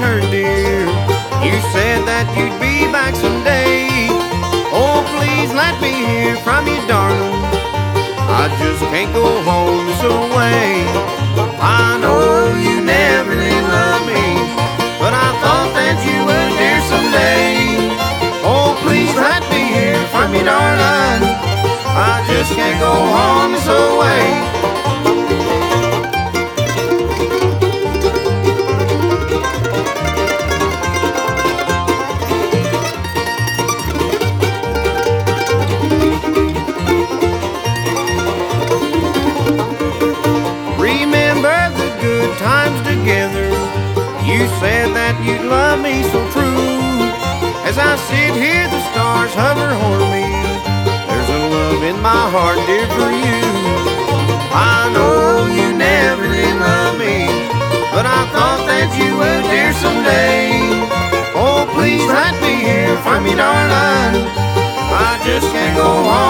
return, dear. You said that you'd be back someday. Oh, please let me hear from you, darling. I just can't go home this away. I know you. You said that you'd love me so true. As I sit here, the stars hover over me. There's a love in my heart, dear, for you. I know you never did love me, but I thought that you would, dear, someday. Oh, please let me hear from you, darling. I just can't go on.